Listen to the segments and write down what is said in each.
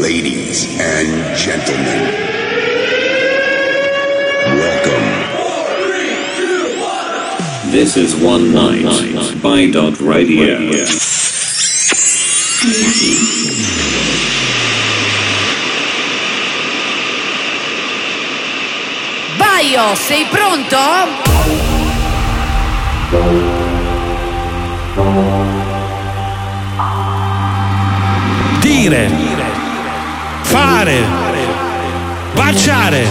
Ladies and gentlemen, welcome. This is One Night by Dot Radio. Baio, sei pronto? Dire fare, baciare,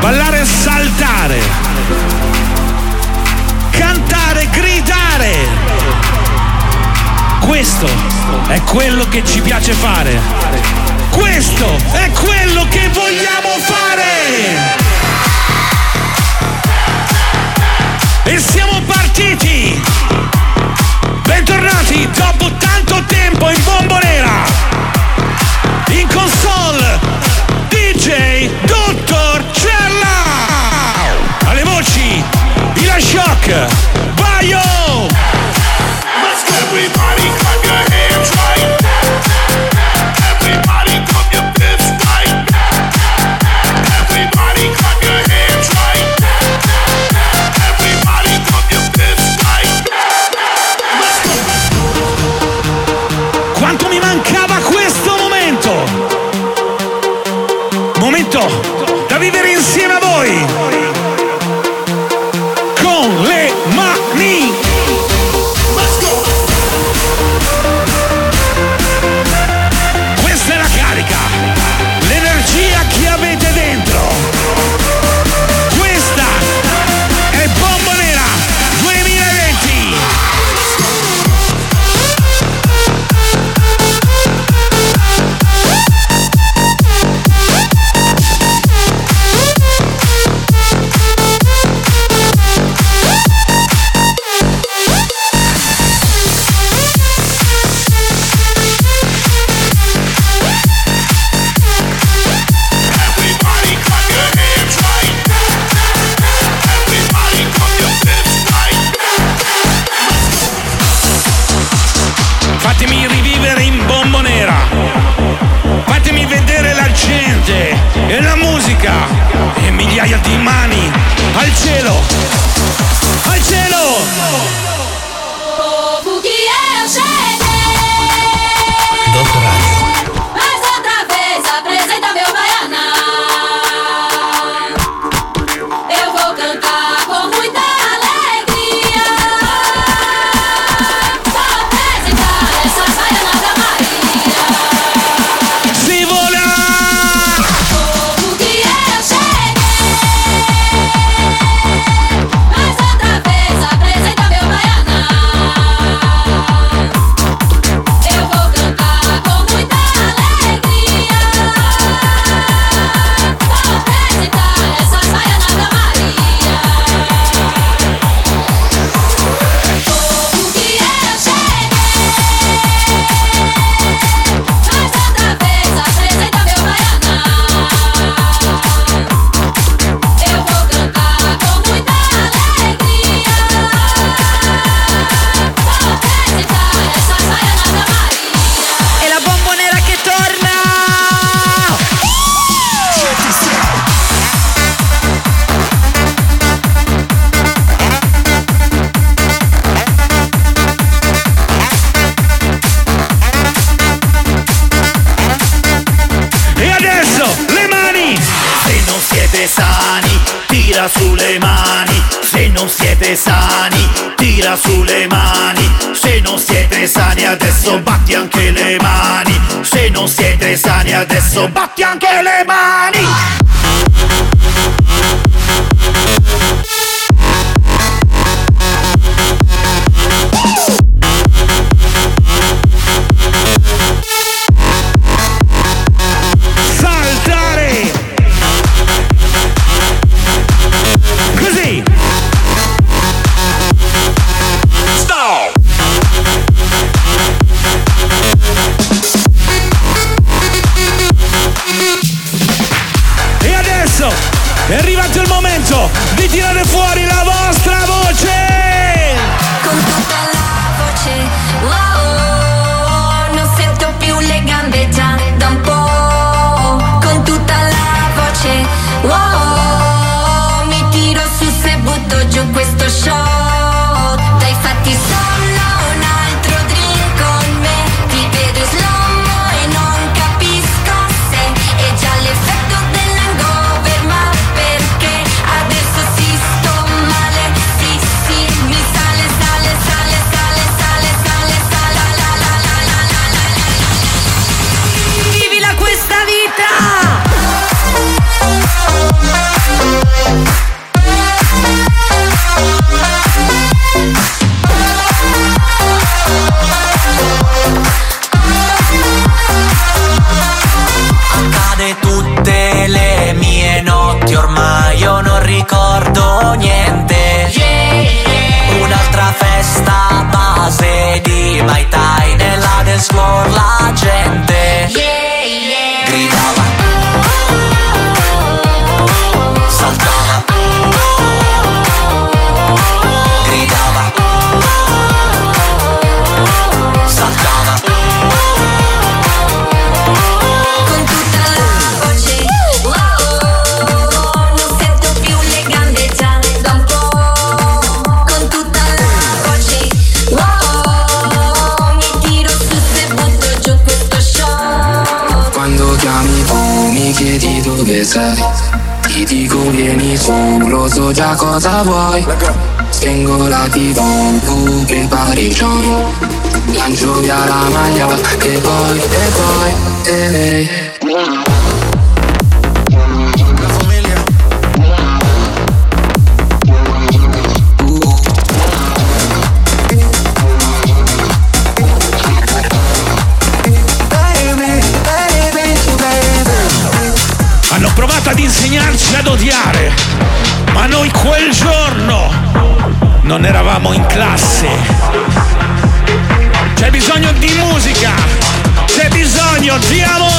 ballare e saltare, cantare, gridare. Questo è quello che ci piace fare. Questo è quello che vogliamo fare. E siamo partiti! Bentornati dopo tanto! tutto tempo in bombonera. In console, DJ, Dottor Cella. Alle voci, Ila Shock, Baio. siete sani, tira sulle mani. Se non siete sani adesso batti anche le mani. Se non siete sani adesso batti anche le mani. Cosa vuoi? Spengo la TV, tu prepari gioco Lancio via la maglia e poi, e poi, e Hanno non eravamo in classe. C'è bisogno di musica, c'è bisogno di amore.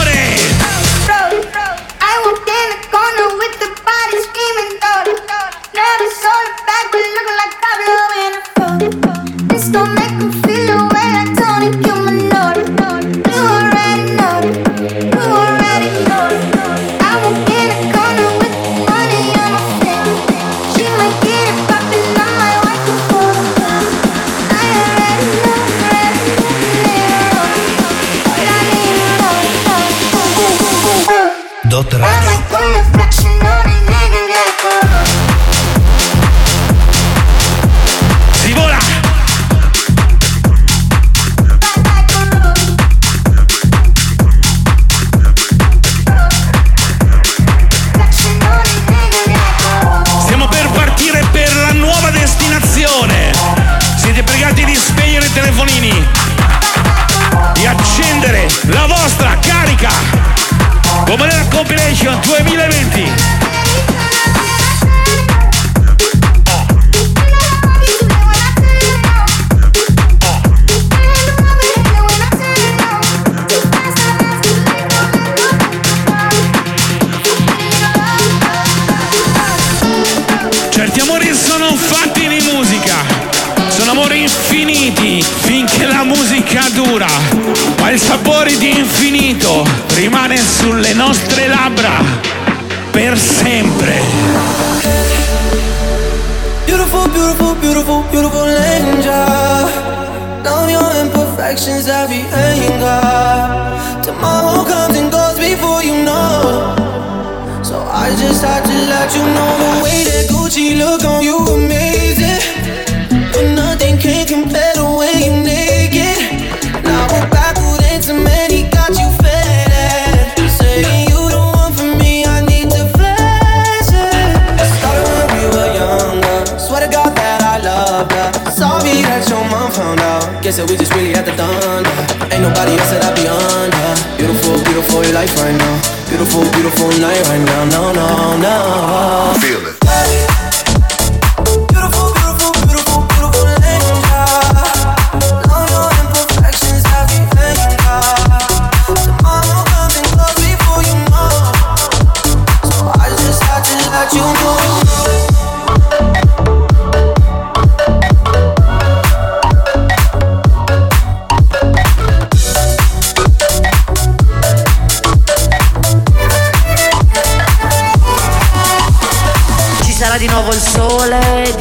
We just really had the ya. Ain't nobody else that I be under. Beautiful, beautiful life right now. Beautiful, beautiful night right now. No, no, no. Feel it.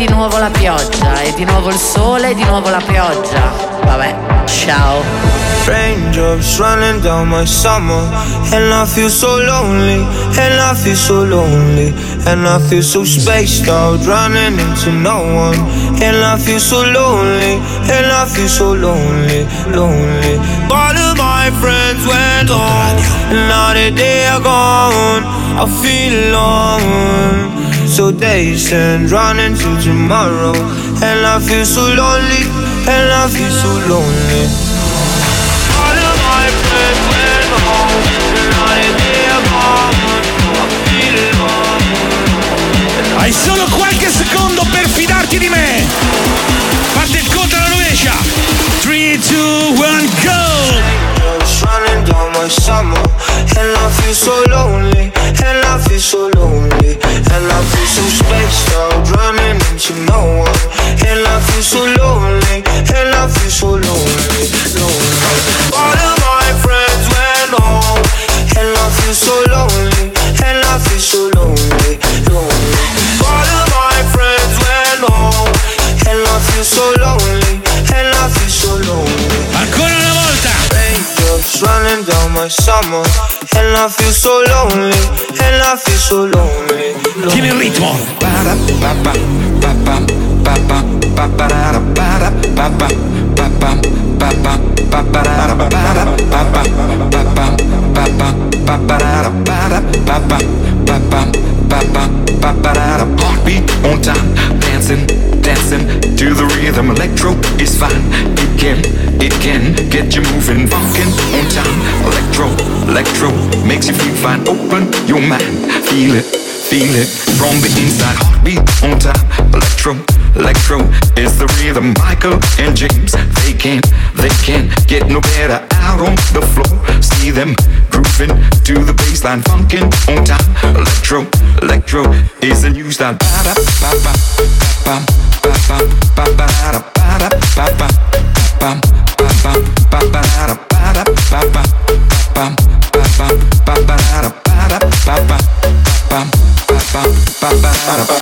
Di nuovo la pioggia e di nuovo il sole, di nuovo la pioggia. Vabbè, ciao. Raindrops running down my summer And I feel so lonely And I feel so lonely And I feel so spaced out Running into no one And I feel so lonely And I feel so lonely Lonely All of my friends went And now that they are gone I feel alone So days and running to tomorrow And I feel so lonely And I feel so lonely all of my friends went home, and now that they are gone, I feel alone. Hai solo qualche secondo per fidarti di me. Parte il conto alla rovescia. 3, 2, 1, go! Just running down my summer, and I feel so lonely, and I feel so lonely, I feel so spaced out, running into and so lonely, and so lonely, lonely. All of my friends went home, and I feel so lonely, and so lonely, lonely. All of my friends went home, and I feel so lonely, and I feel so lonely. Ancora una volta. Raindrops running down my summer And I feel so lonely. And I feel so lonely. Tieni il ritmo. Heartbeat on time, dancing, dancing to the rhythm. Electro is fine, it can, it can get you moving. Funkin' on time, electro, electro makes you feel fine. Open your mind, feel it, feel it from the inside. Heartbeat on time, electro, electro is the rhythm. Michael and James, they can't, they can't get no better out on the floor. See them grooving to the baseline, funkin' on time. Electro, electro is the new style.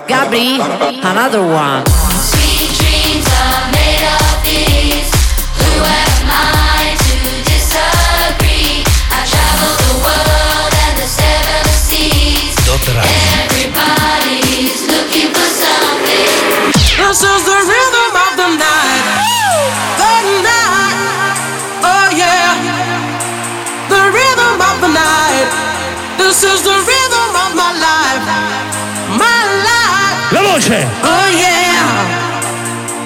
Gabri, another one. Sweet dreams are made of these. Who am I to disagree? I travel the world and the seven seas. Everybody's looking for something. This is the rhythm of the night. Rhythm of the night. This is the rhythm of my life. My life. La voce Oh yeah.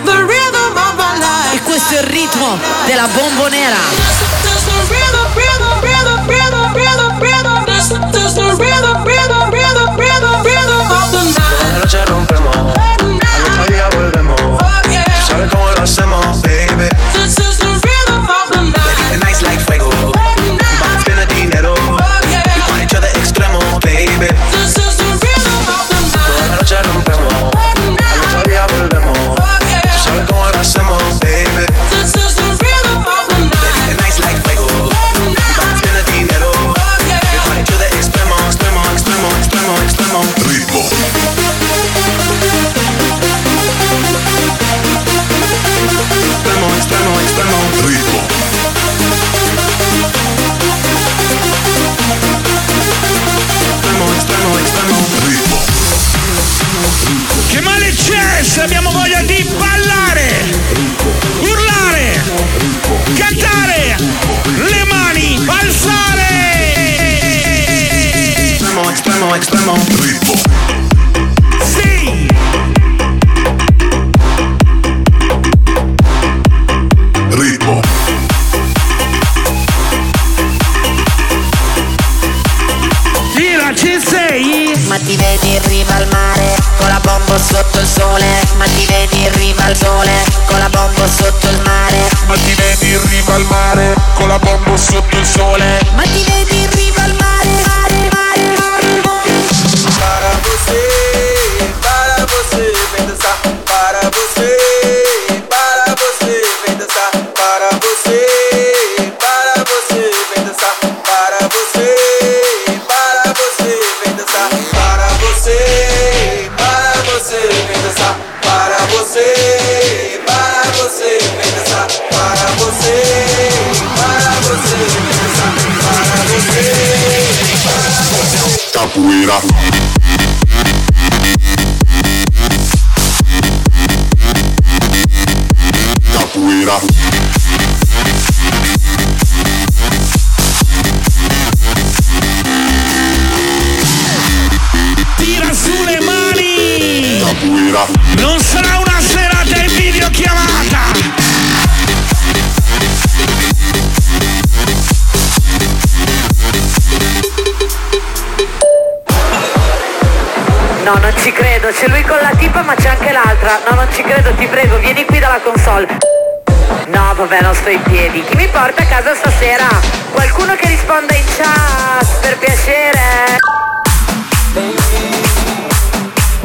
The rhythm of my life. E questo è il ritmo della bombonera. This is the rhythm, rhythm, rhythm, rhythm, rhythm, rhythm. This this the rhythm, rhythm, rhythm, rhythm, rhythm of the night. noche rompemos, al otro día volvemos. Oh yeah. Tú sabes cómo lo hacemos, baby. Ci credo, c'è lui con la tipa ma c'è anche l'altra. No, non ci credo, ti prego, vieni qui dalla console. No, vabbè, non sto in piedi. Chi mi porta a casa stasera? Qualcuno che risponda in chat, per piacere.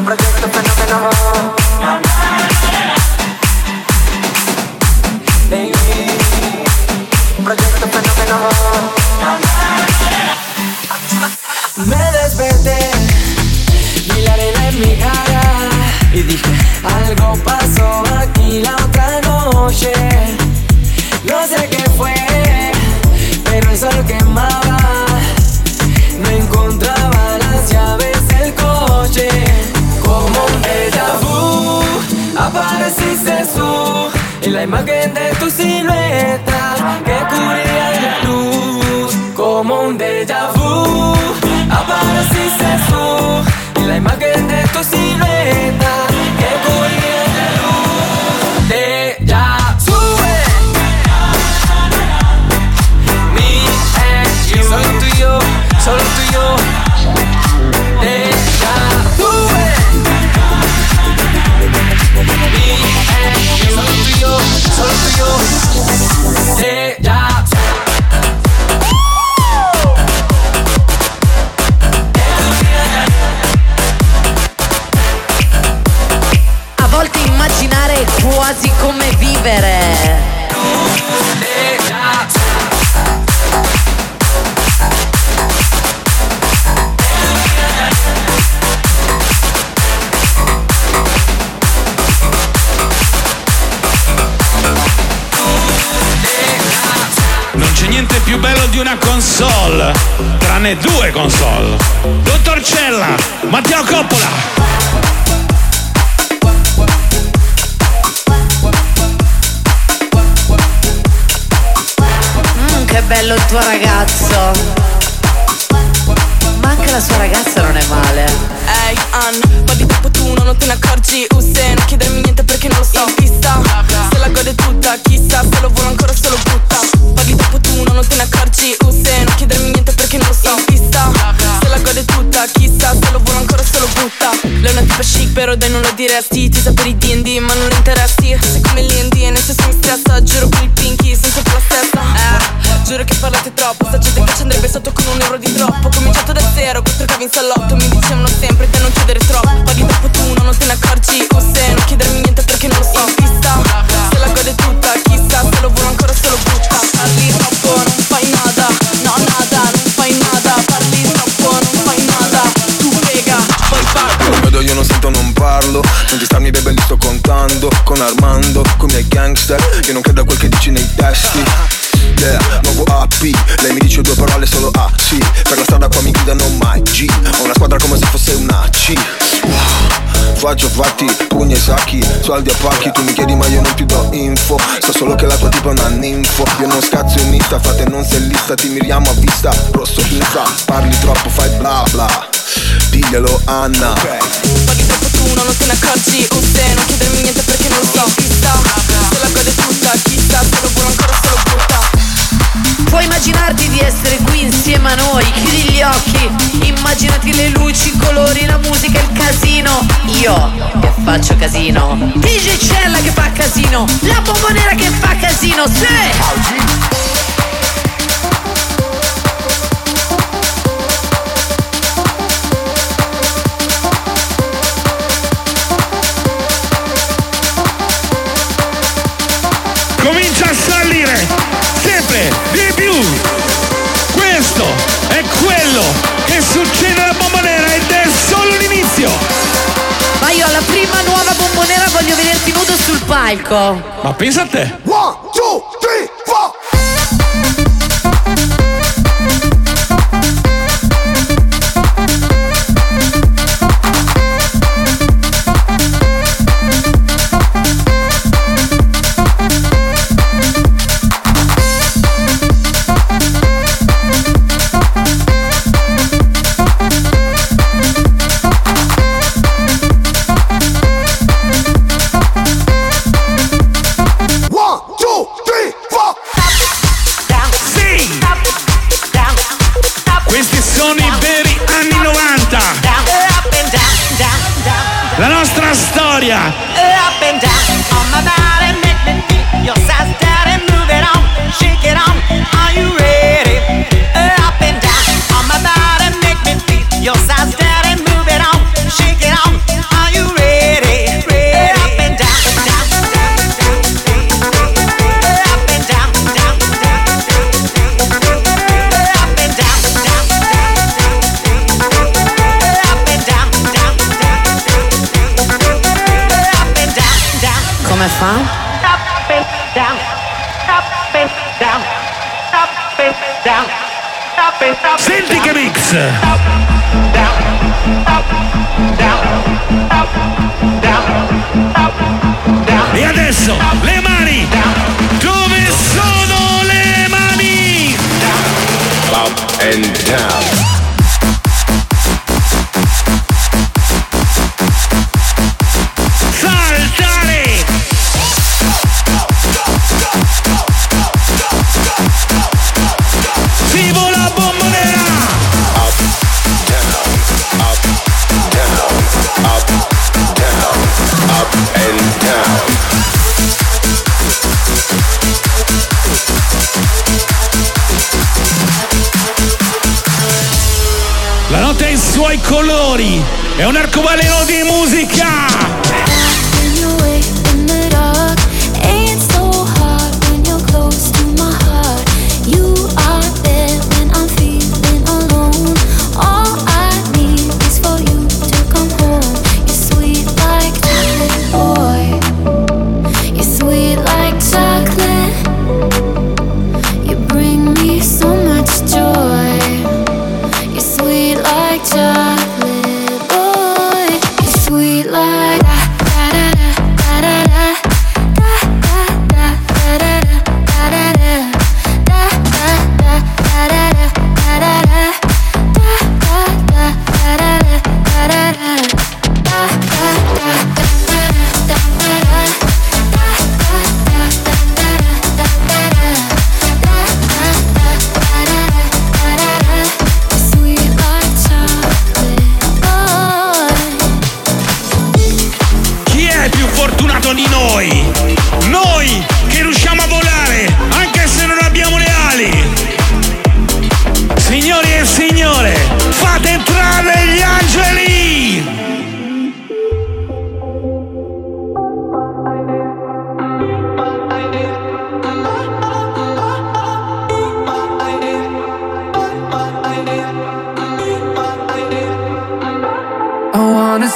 Progetto Algo pasó aquí la otra noche No sé qué fue, pero el sol quemaba. No encontraba las llaves del coche. Como un déjà vu, apareciste tú. Y la imagen de tu silueta que cubría la luz. Como un déjà vu, apareciste tú. Y la imagen de tu silueta vivere. Niente più bello di una console, tranne due console. Dottor Cella, Matteo Coppola. Bello il tuo ragazzo. Ma anche la sua ragazza non è male. Ehi, Ann, po' di tempo tu non te ne accorgi. Usse, non chiedermi niente perché non lo so. In pista, se la gode tutta Chissà se lo vuole ancora se lo butta. Po' di tempo tu non te ne accorgi. Usse, non chiedermi niente perché non lo so. In pista, se la gode tutta Chissà se lo vuole ancora se lo butta. Lei è una tipa chic però dai non lo diresti. Ti sa per i D&D ma non interessi. Sei come l'I&D e nel senso mi stressa. Giuro con il pinky senza più la stessa. Eh, giuro che parlate troppo. Sta gente che ci andrebbe sotto con un euro di troppo. Cominciato da zero, quattro cavi in salotto. Mi dicevano sempre da non chiedere troppo. Ma di troppo tu non te ne accorgi O se non chiedermi niente perché non lo so. Pista, se la gode tutta Chissà se lo vuole ancora se lo butta. Parli troppo, non fai nada. No nada, non fai nada. Parli troppo, non fai nada. Tu pega, poi parlo. Non vedo io non sento non parlo. Non ti starmi bebe li sto contando. Con Armando, con i miei gangster. Io non credo a quel che dici nei testi Yeah, nuovo AP Lei mi dice due parole solo A, sì. Per la strada qua mi gridano mai G. Ho una squadra come se fosse una C. Faccio fatti, pugni e sacchi Soldi a pacchi, tu mi chiedi ma io non ti do info. So solo che la tua tipa è una ninfo. Io non scazzo in Insta, frate non sei lista Ti miriamo a vista, rosso insta Parli troppo, fai bla bla. Diglielo Anna. Po' di tempo tu non te ne accorgi. Usse, non chiedermi niente perché non lo so Chissà, se la gode tutta Chissà, se lo vuole ancora se lo butta Puoi immaginarti di essere qui insieme a noi, chiudi gli occhi, immaginati le luci, i colori, la musica, il casino. Io che faccio casino. DJ Cella che fa casino, la bombonera che fa casino, sì! Palco. Ma pensa a te. One, Yes. Up, down, up, down, up, down, up, down. E adesso le mani. Dove sono le mani? Up and down. Colori, è un arcobaleno di musica! Fate entrare gli angeli!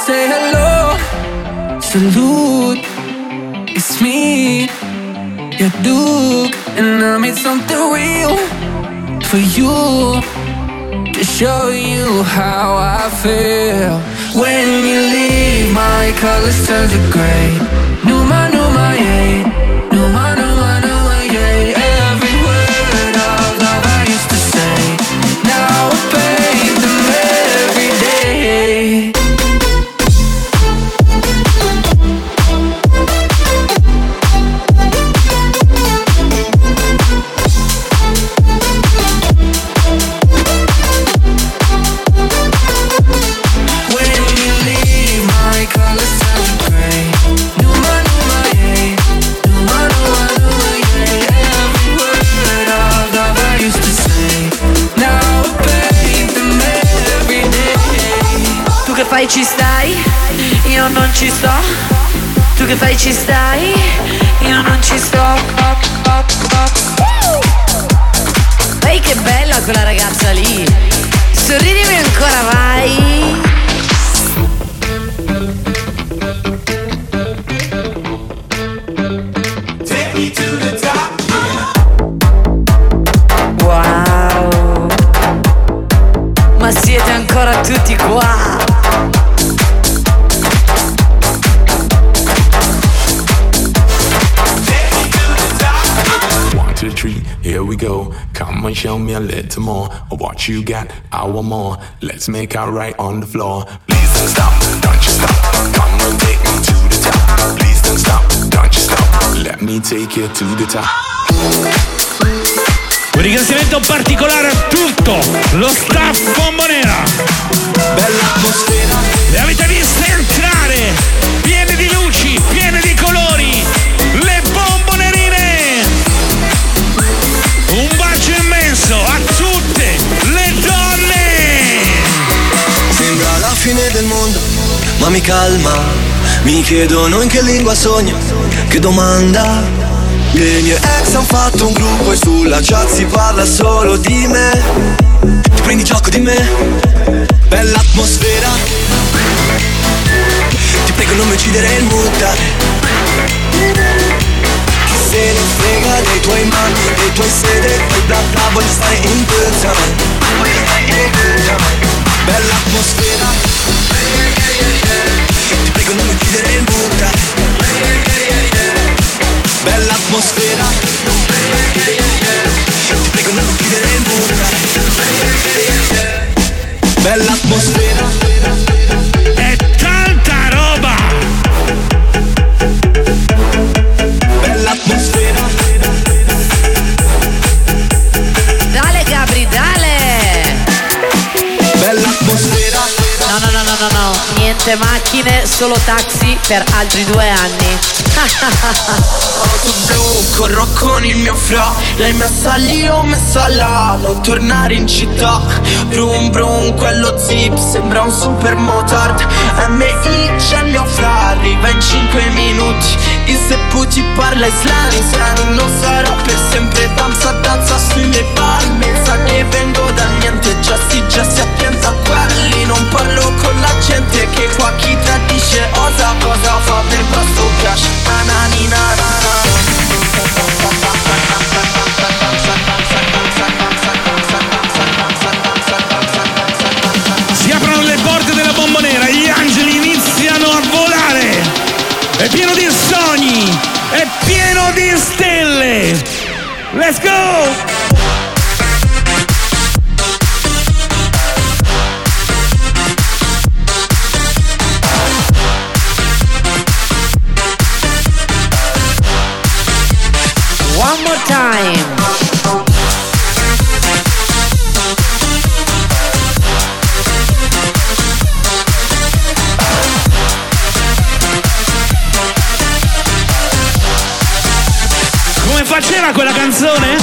Say hello, salute. It's me, your Duke, and I made something real for you show you how I feel. When you leave, my colors turn to gray. Numa, Numa, yeah. Ci sto. Tu che fai ci stai? Io non ci sto. Ehi che bella quella ragazza lì. Sorridimi Three, here we go. Come and show me a little more of what you got. I want more. Let's make out right on the floor. Please don't stop, don't you stop. Come and take me to the top. Please don't stop, don't you stop. Let me take you to the top. Un ringraziamento particolare a tutto lo staff Bombonera. Bella atmosfera. Le avete viste entrare, piene di luci, del mondo, ma mi calma. Mi chiedono in che lingua sogno, che domanda. Le mie ex han fatto un gruppo e sulla chat si parla solo di me. Ti prendi gioco di me? Bella atmosfera. Ti prego non mi uccidere il. Chi se ne frega dei tuoi mani, dei tuoi segreti, bla bla, voglio stare in good. Voglio stare in good. Bella atmosfera fai come uccidere il Buddha Bella atmosfera. Ti fai come uccidere il Buddha Bella atmosfera. Niente macchine, solo taxi per altri due anni. Auto blu, corro con il mio fra L'hai messa lì, ho messa là. Non tornare in città. Brum brum, quello zip Sembra un super motard MI c'è il mio fra Arriva in 5 minuti. Il seppu ti parla islamico Non sarà per sempre danza, danza sui miei palmi Sa che vengo da niente Già si, già si attenta a quelli Non parlo con la gente Che qua chi tradisce osa Cosa fa per questo cash Anani na na na Si aprono le porte della bombonera, gli angeli iniziano a volare. È pieno di sogni, è pieno di stelle. Let's go! Quella canzone?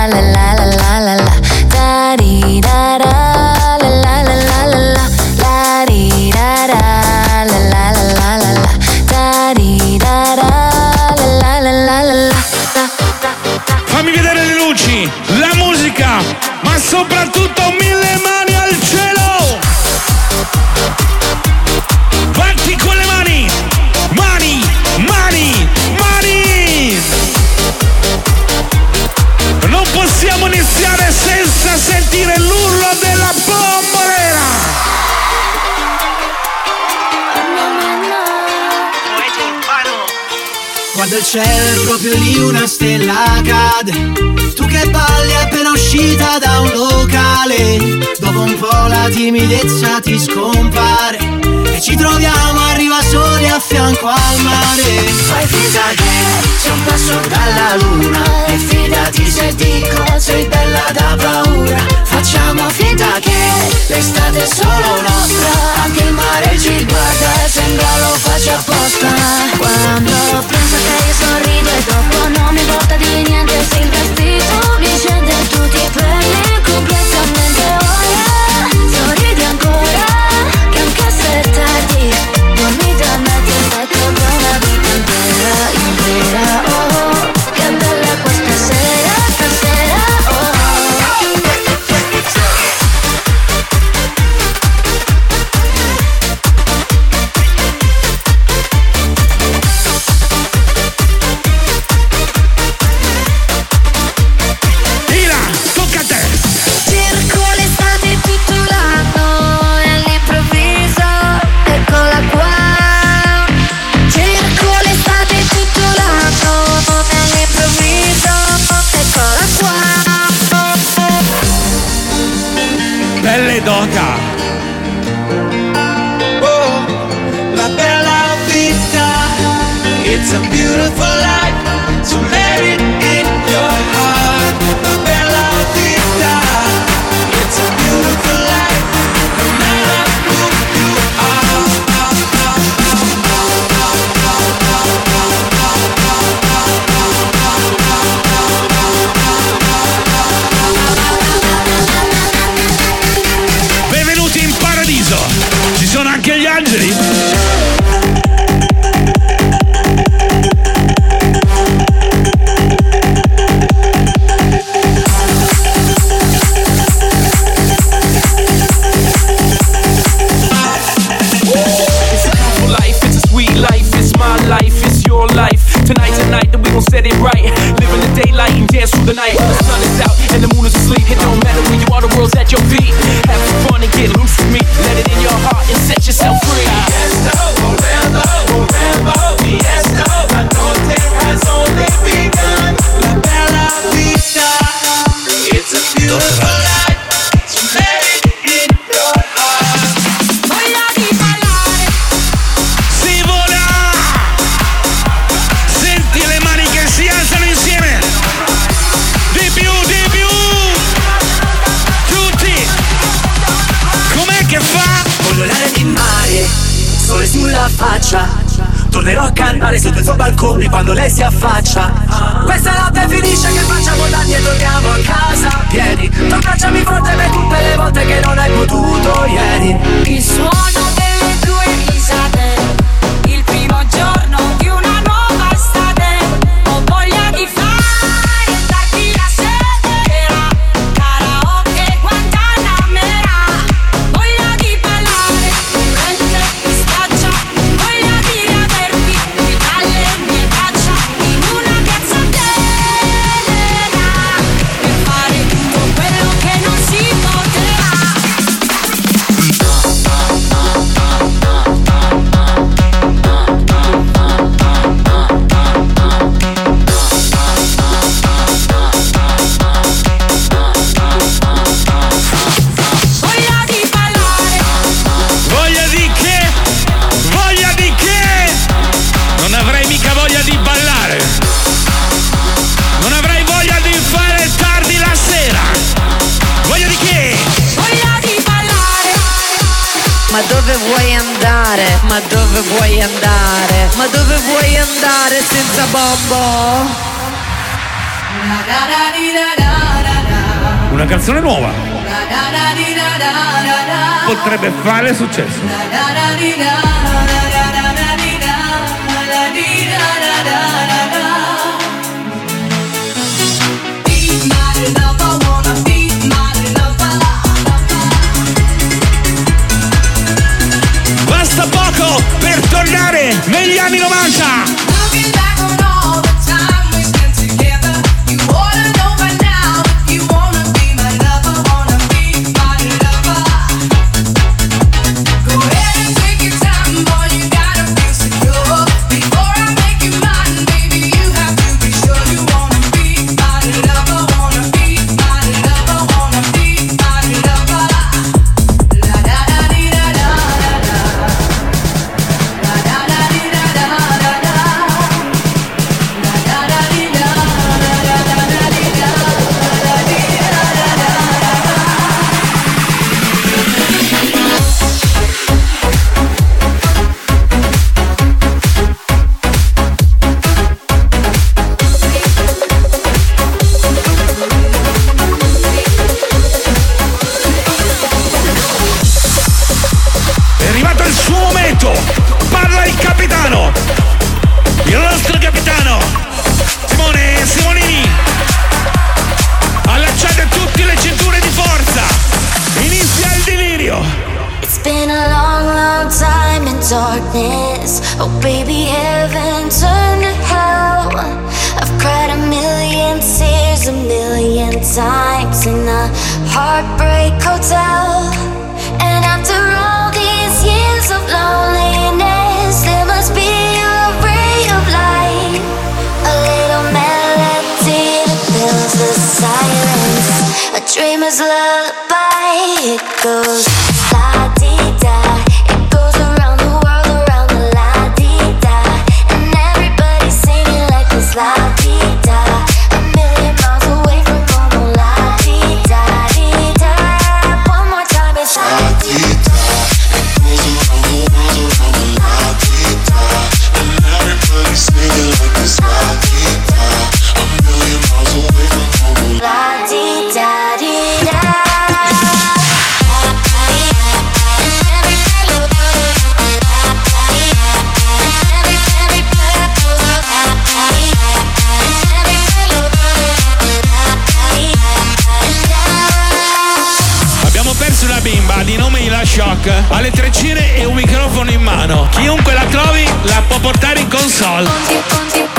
cade Tu che balli appena uscita da un locale. Dopo un po' la timidezza ti scompare. E ci troviamo arriva soli a fianco al mare. Fai finta che sei un passo dalla luna. E fidati se dico sei bella da paura. Facciamo finta che l'estate è solo nostra. Anche il mare ci guarda e sembra lo faccia apposta. Quando penso che io sorrido dopo non mi importa di niente Se il vestito è successo? eh? Ha le treccine e un microfono in mano. Chiunque la trovi la può portare in console. Ponti, ponti,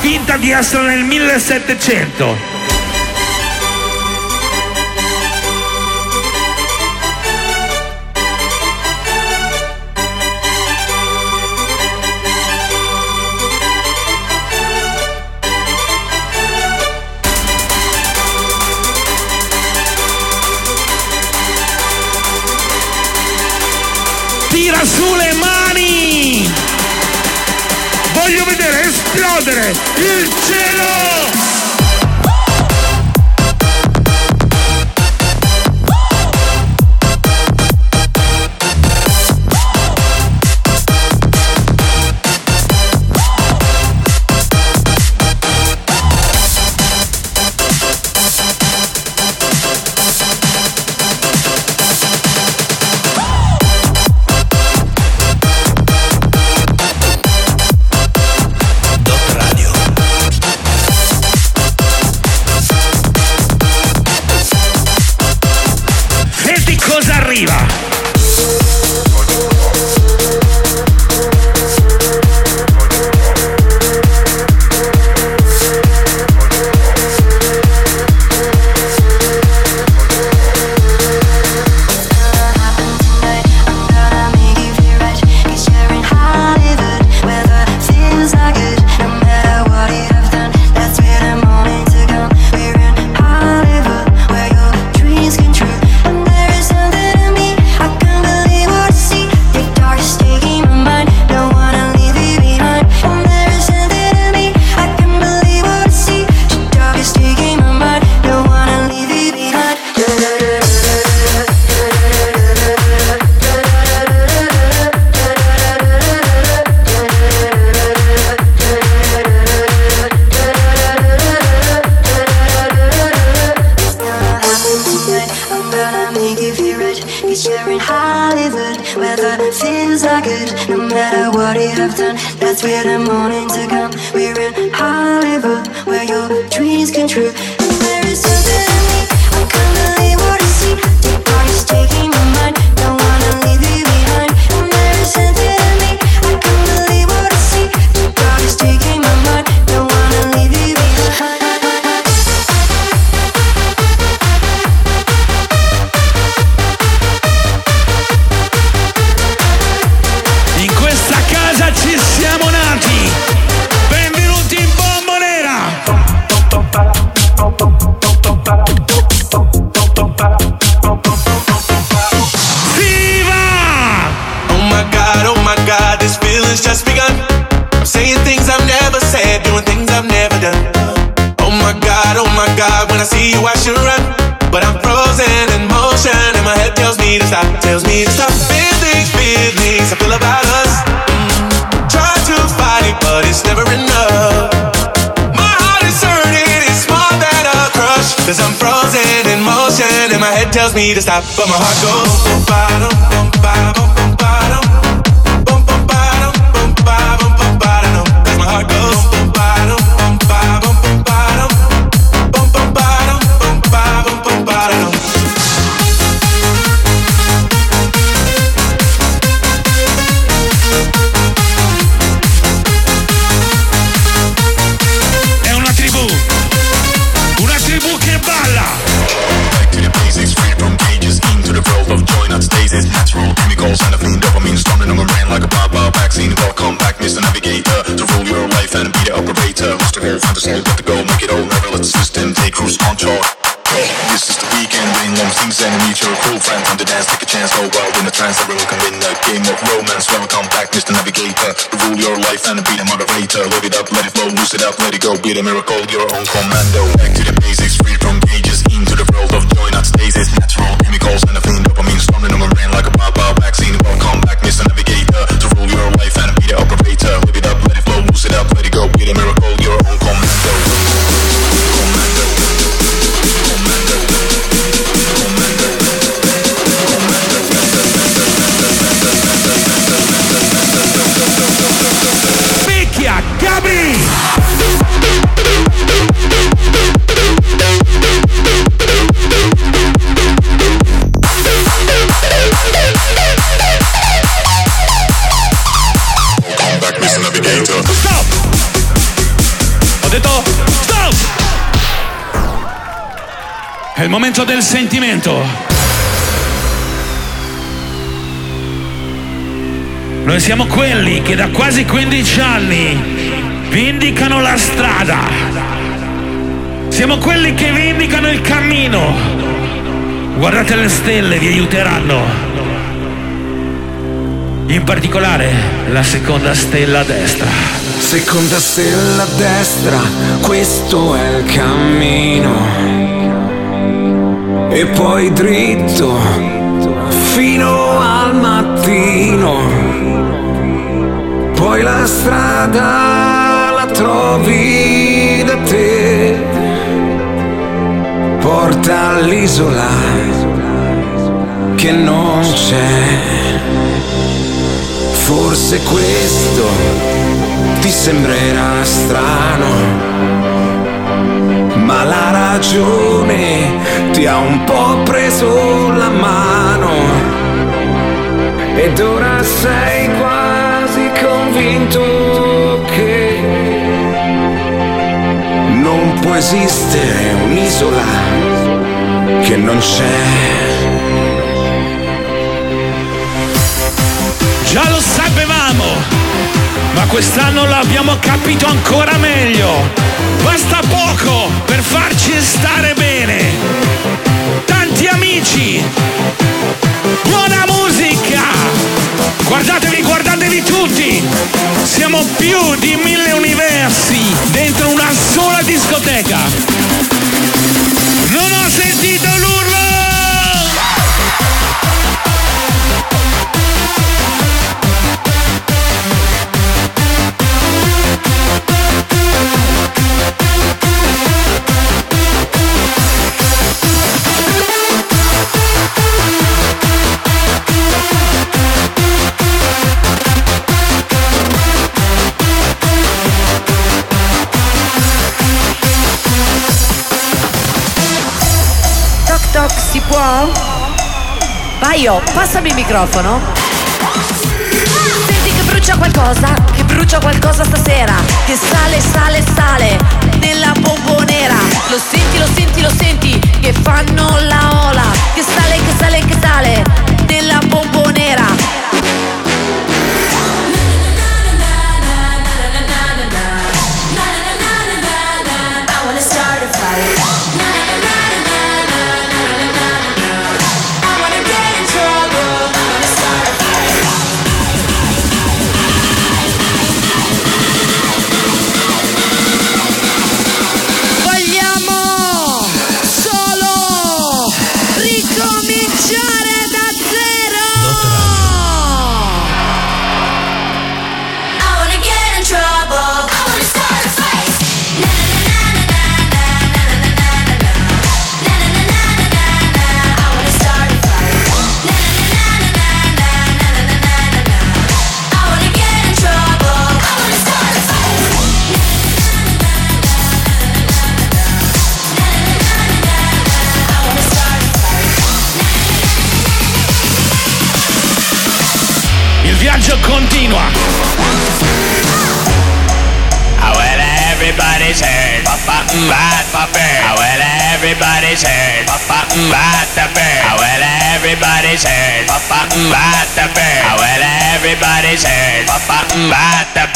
finta di essere nel 1700. Tira sulla esplodere il cielo! tells me to stop, but my heart goes boom, ba, boom, ba, boom, 100% to go, make it all, never let the system take cruise control. This is the weekend, rain warm things and meet your cool friend Time to dance, take a chance, oh, go wild in the trance Everyone can win a game of romance. Welcome back, Mr. Navigator. Rule your life and be the moderator. Load it up, let it flow, loose it up, let it go. Be the miracle, your own commando. Back to the momento del sentimento. Noi siamo quelli che da quasi 15 anni vendicano la strada. Siamo quelli che vendicano il cammino. Guardate le stelle, vi aiuteranno. In particolare la seconda stella a destra. Seconda stella a destra, questo è il cammino. E poi dritto fino al mattino. Poi la strada la trovi da te. Porta all'isola che non c'è. Forse questo ti sembrerà strano, ma la ragione ti ha un po' preso la mano ed ora sei quasi convinto che non può esistere un'isola che non c'è. Già lo sapevamo, ma quest'anno l'abbiamo capito ancora meglio. Basta poco per farci stare bene. Tanti amici, buona musica. Guardatevi, guardatevi tutti. Siamo più di mille universi dentro una sola discoteca. Non ho sentito l'urlo! Paio, passami il microfono. Senti che brucia qualcosa, che brucia qualcosa stasera, che sale, sale, sale nella bombonera. Lo senti, lo senti, lo senti, che fanno la ola, che sale, che sale, che sale nella bombonera. everybody's heard Papa mm, what the bird. Oh well, everybody's heard Papa mm, what the bird. Oh well, everybody's heard Papa mm, what the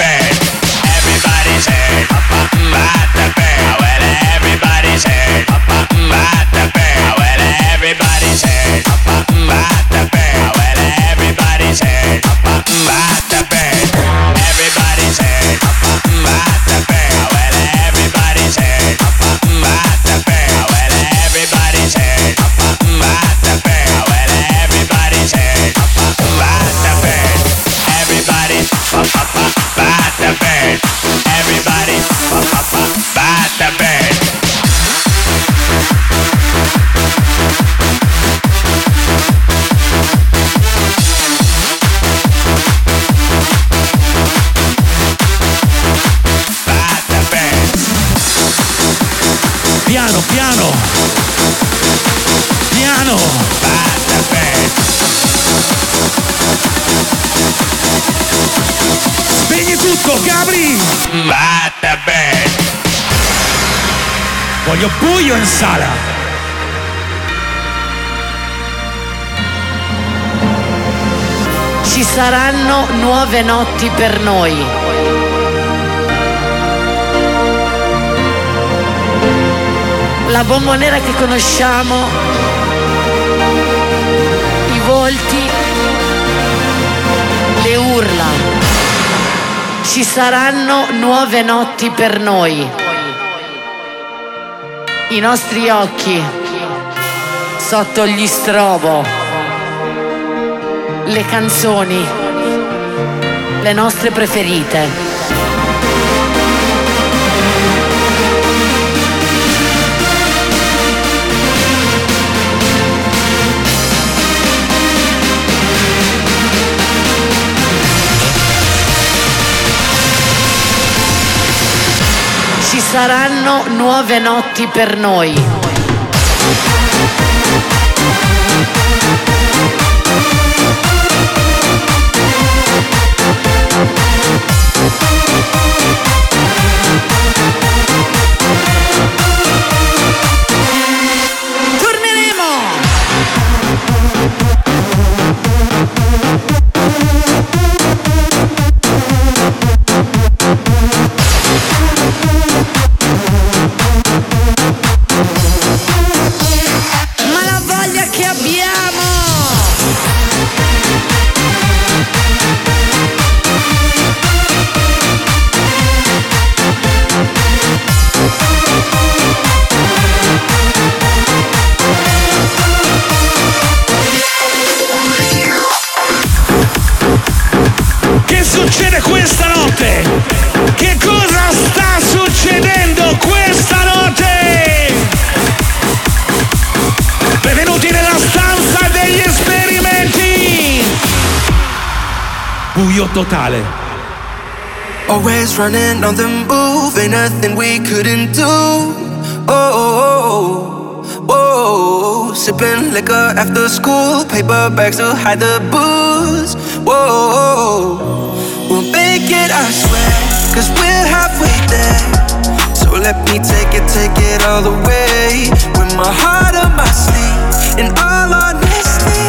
nuove notti per noi. La bombonera che conosciamo, i volti, le urla. Ci saranno nuove notti per noi. I nostri occhi sotto gli strobo le canzoni, le nostre preferite. Ci saranno nuove notti per noi. Always running on the move, ain't nothing we couldn't do. Oh, oh, oh, oh. sipping liquor after school, paper bags to hide the booze. Whoa, we'll make it, I swear, cause we're halfway there. So let me take it, take it all the way. With my heart on my sleeve, in all honesty,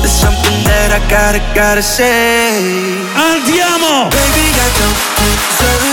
there's something that I gotta, gotta say. Andiamo! Baby, I don't Sorry.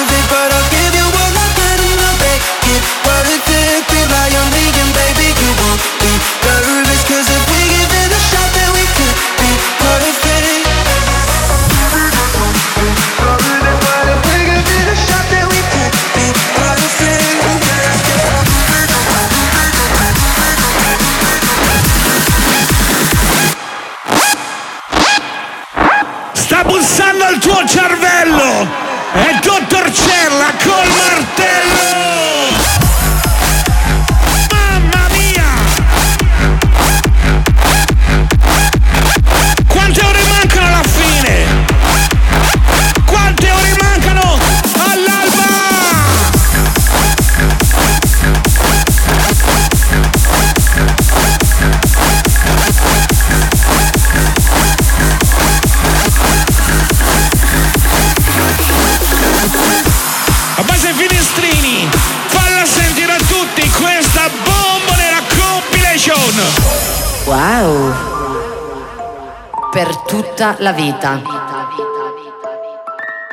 Tutta la vita.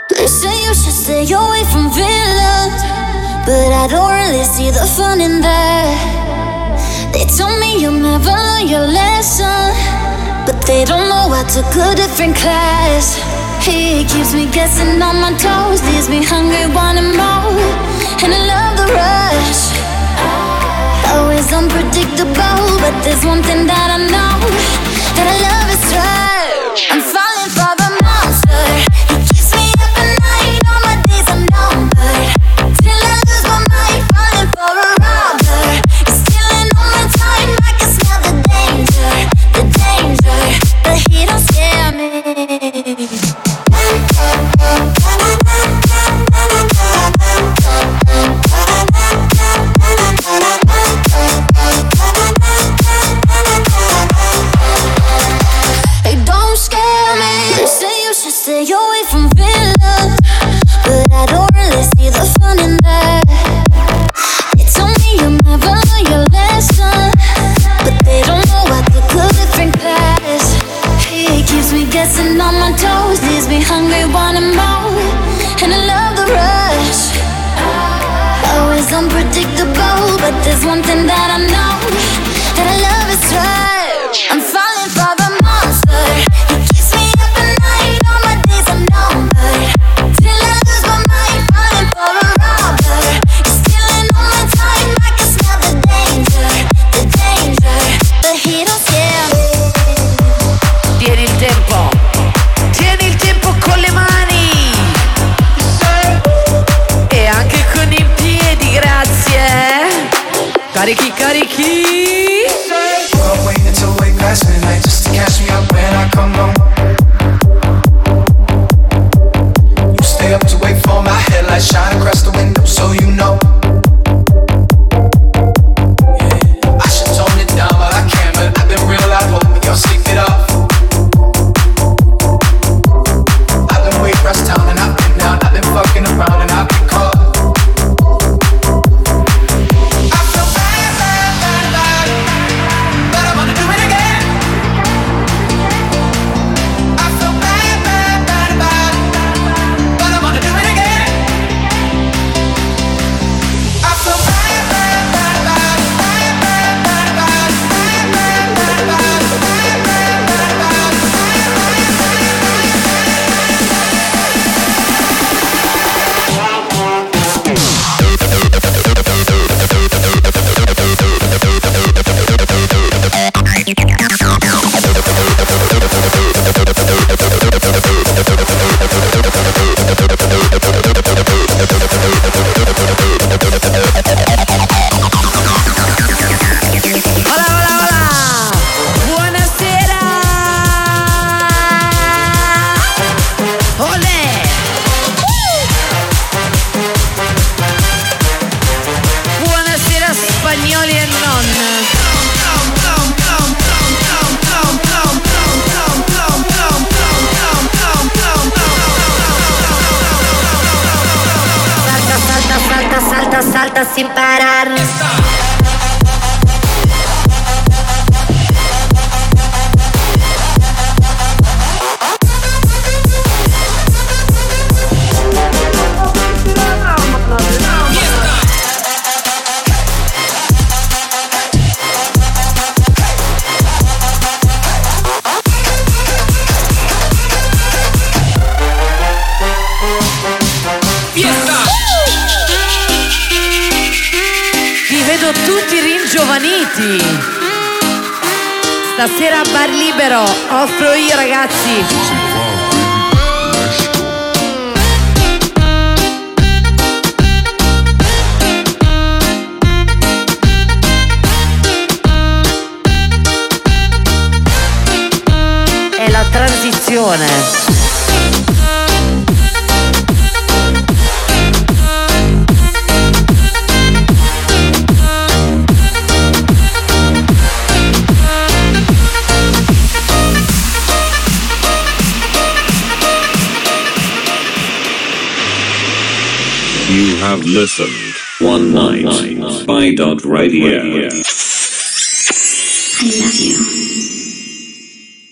They say you should stay away from villains, but I don't really see the fun in that. They told me you'll never learn your lesson, but they don't know I took a different class. He keeps me guessing on my toes, leaves me hungry, wanting more, and I love the rush. Always unpredictable, but there's one thing that I know that I love is rush. I'm one thing that I